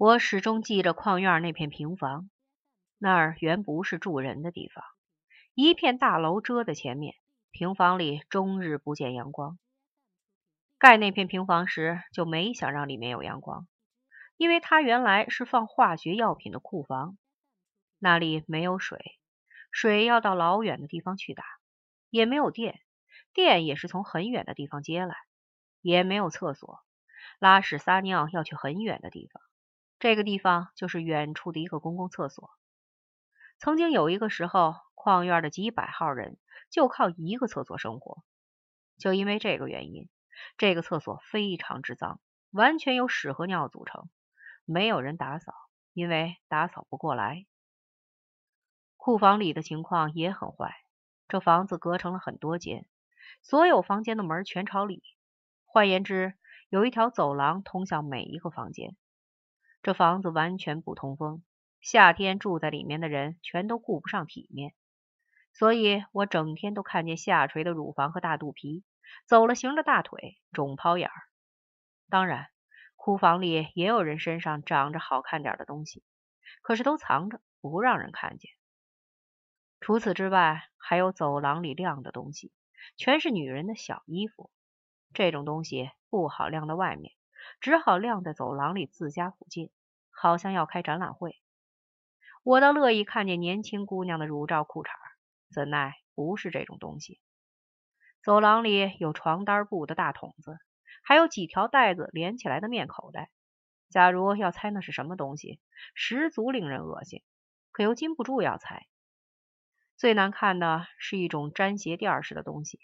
我始终记着矿院那片平房，那儿原不是住人的地方，一片大楼遮在前面，平房里终日不见阳光。盖那片平房时就没想让里面有阳光，因为它原来是放化学药品的库房，那里没有水，水要到老远的地方去打，也没有电，电也是从很远的地方接来，也没有厕所，拉屎撒尿要去很远的地方。这个地方就是远处的一个公共厕所。曾经有一个时候，矿院的几百号人就靠一个厕所生活。就因为这个原因，这个厕所非常之脏，完全由屎和尿组成，没有人打扫，因为打扫不过来。库房里的情况也很坏，这房子隔成了很多间，所有房间的门全朝里，换言之，有一条走廊通向每一个房间。这房子完全不通风，夏天住在里面的人全都顾不上体面，所以我整天都看见下垂的乳房和大肚皮，走了形的大腿，肿泡眼儿。当然，库房里也有人身上长着好看点的东西，可是都藏着，不让人看见。除此之外，还有走廊里晾的东西，全是女人的小衣服，这种东西不好晾在外面。只好晾在走廊里自家附近，好像要开展览会。我倒乐意看见年轻姑娘的乳罩裤衩，怎奈不是这种东西。走廊里有床单布的大桶子，还有几条带子连起来的面口袋。假如要猜那是什么东西，十足令人恶心，可又禁不住要猜。最难看的是一种粘鞋垫似的东西，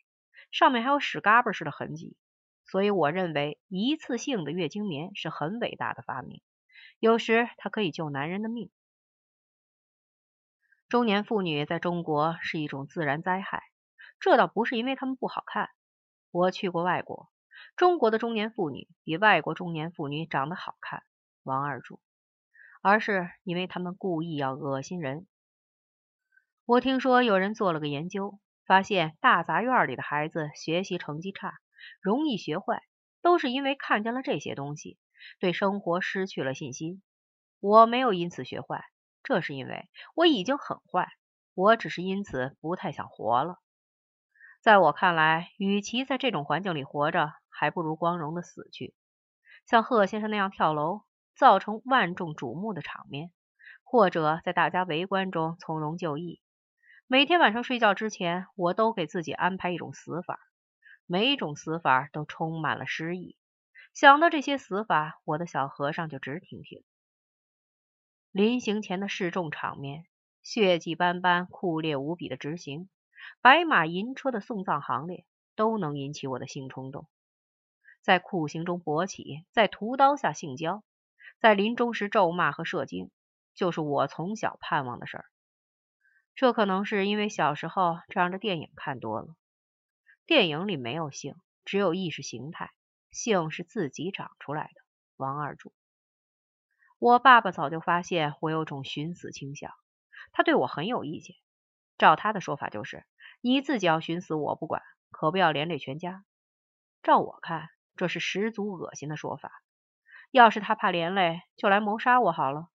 上面还有屎嘎巴似的痕迹。所以我认为一次性的月经棉是很伟大的发明，有时它可以救男人的命。中年妇女在中国是一种自然灾害，这倒不是因为她们不好看。我去过外国，中国的中年妇女比外国中年妇女长得好看，王二柱，而是因为他们故意要恶心人。我听说有人做了个研究，发现大杂院里的孩子学习成绩差。容易学坏，都是因为看见了这些东西，对生活失去了信心。我没有因此学坏，这是因为我已经很坏，我只是因此不太想活了。在我看来，与其在这种环境里活着，还不如光荣的死去。像贺先生那样跳楼，造成万众瞩目的场面，或者在大家围观中从容就义。每天晚上睡觉之前，我都给自己安排一种死法。每一种死法都充满了诗意。想到这些死法，我的小和尚就直挺挺。临行前的示众场面，血迹斑斑、酷烈无比的执行，白马银车的送葬行列，都能引起我的性冲动。在酷刑中勃起，在屠刀下性交，在临终时咒骂和射精，就是我从小盼望的事儿。这可能是因为小时候这样的电影看多了。电影里没有性，只有意识形态。性是自己长出来的。王二柱，我爸爸早就发现我有种寻死倾向，他对我很有意见。照他的说法，就是你自己要寻死，我不管，可不要连累全家。照我看，这是十足恶心的说法。要是他怕连累，就来谋杀我好了。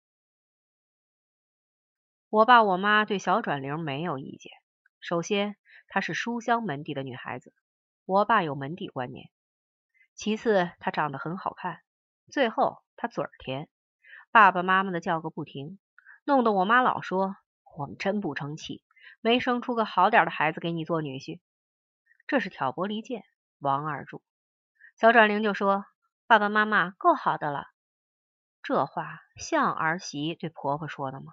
我爸我妈对小转玲没有意见。首先。她是书香门第的女孩子，我爸有门第观念。其次，她长得很好看。最后，她嘴儿甜，爸爸妈妈的叫个不停，弄得我妈老说我们真不争气，没生出个好点的孩子给你做女婿。这是挑拨离间。王二柱，小转玲就说：“爸爸妈妈够好的了。”这话像儿媳对婆婆说的吗？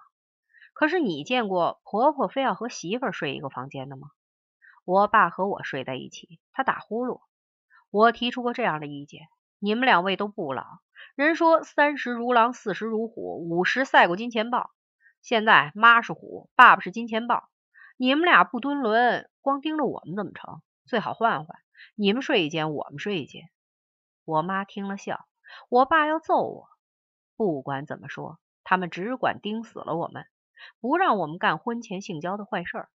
可是你见过婆婆非要和媳妇睡一个房间的吗？我爸和我睡在一起，他打呼噜。我提出过这样的意见：你们两位都不老，人说三十如狼，四十如虎，五十赛过金钱豹。现在妈是虎，爸爸是金钱豹，你们俩不蹲轮，光盯着我们怎么成？最好换换，你们睡一间，我们睡一间。我妈听了笑，我爸要揍我。不管怎么说，他们只管盯死了我们，不让我们干婚前性交的坏事儿。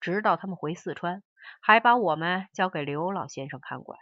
直到他们回四川，还把我们交给刘老先生看管。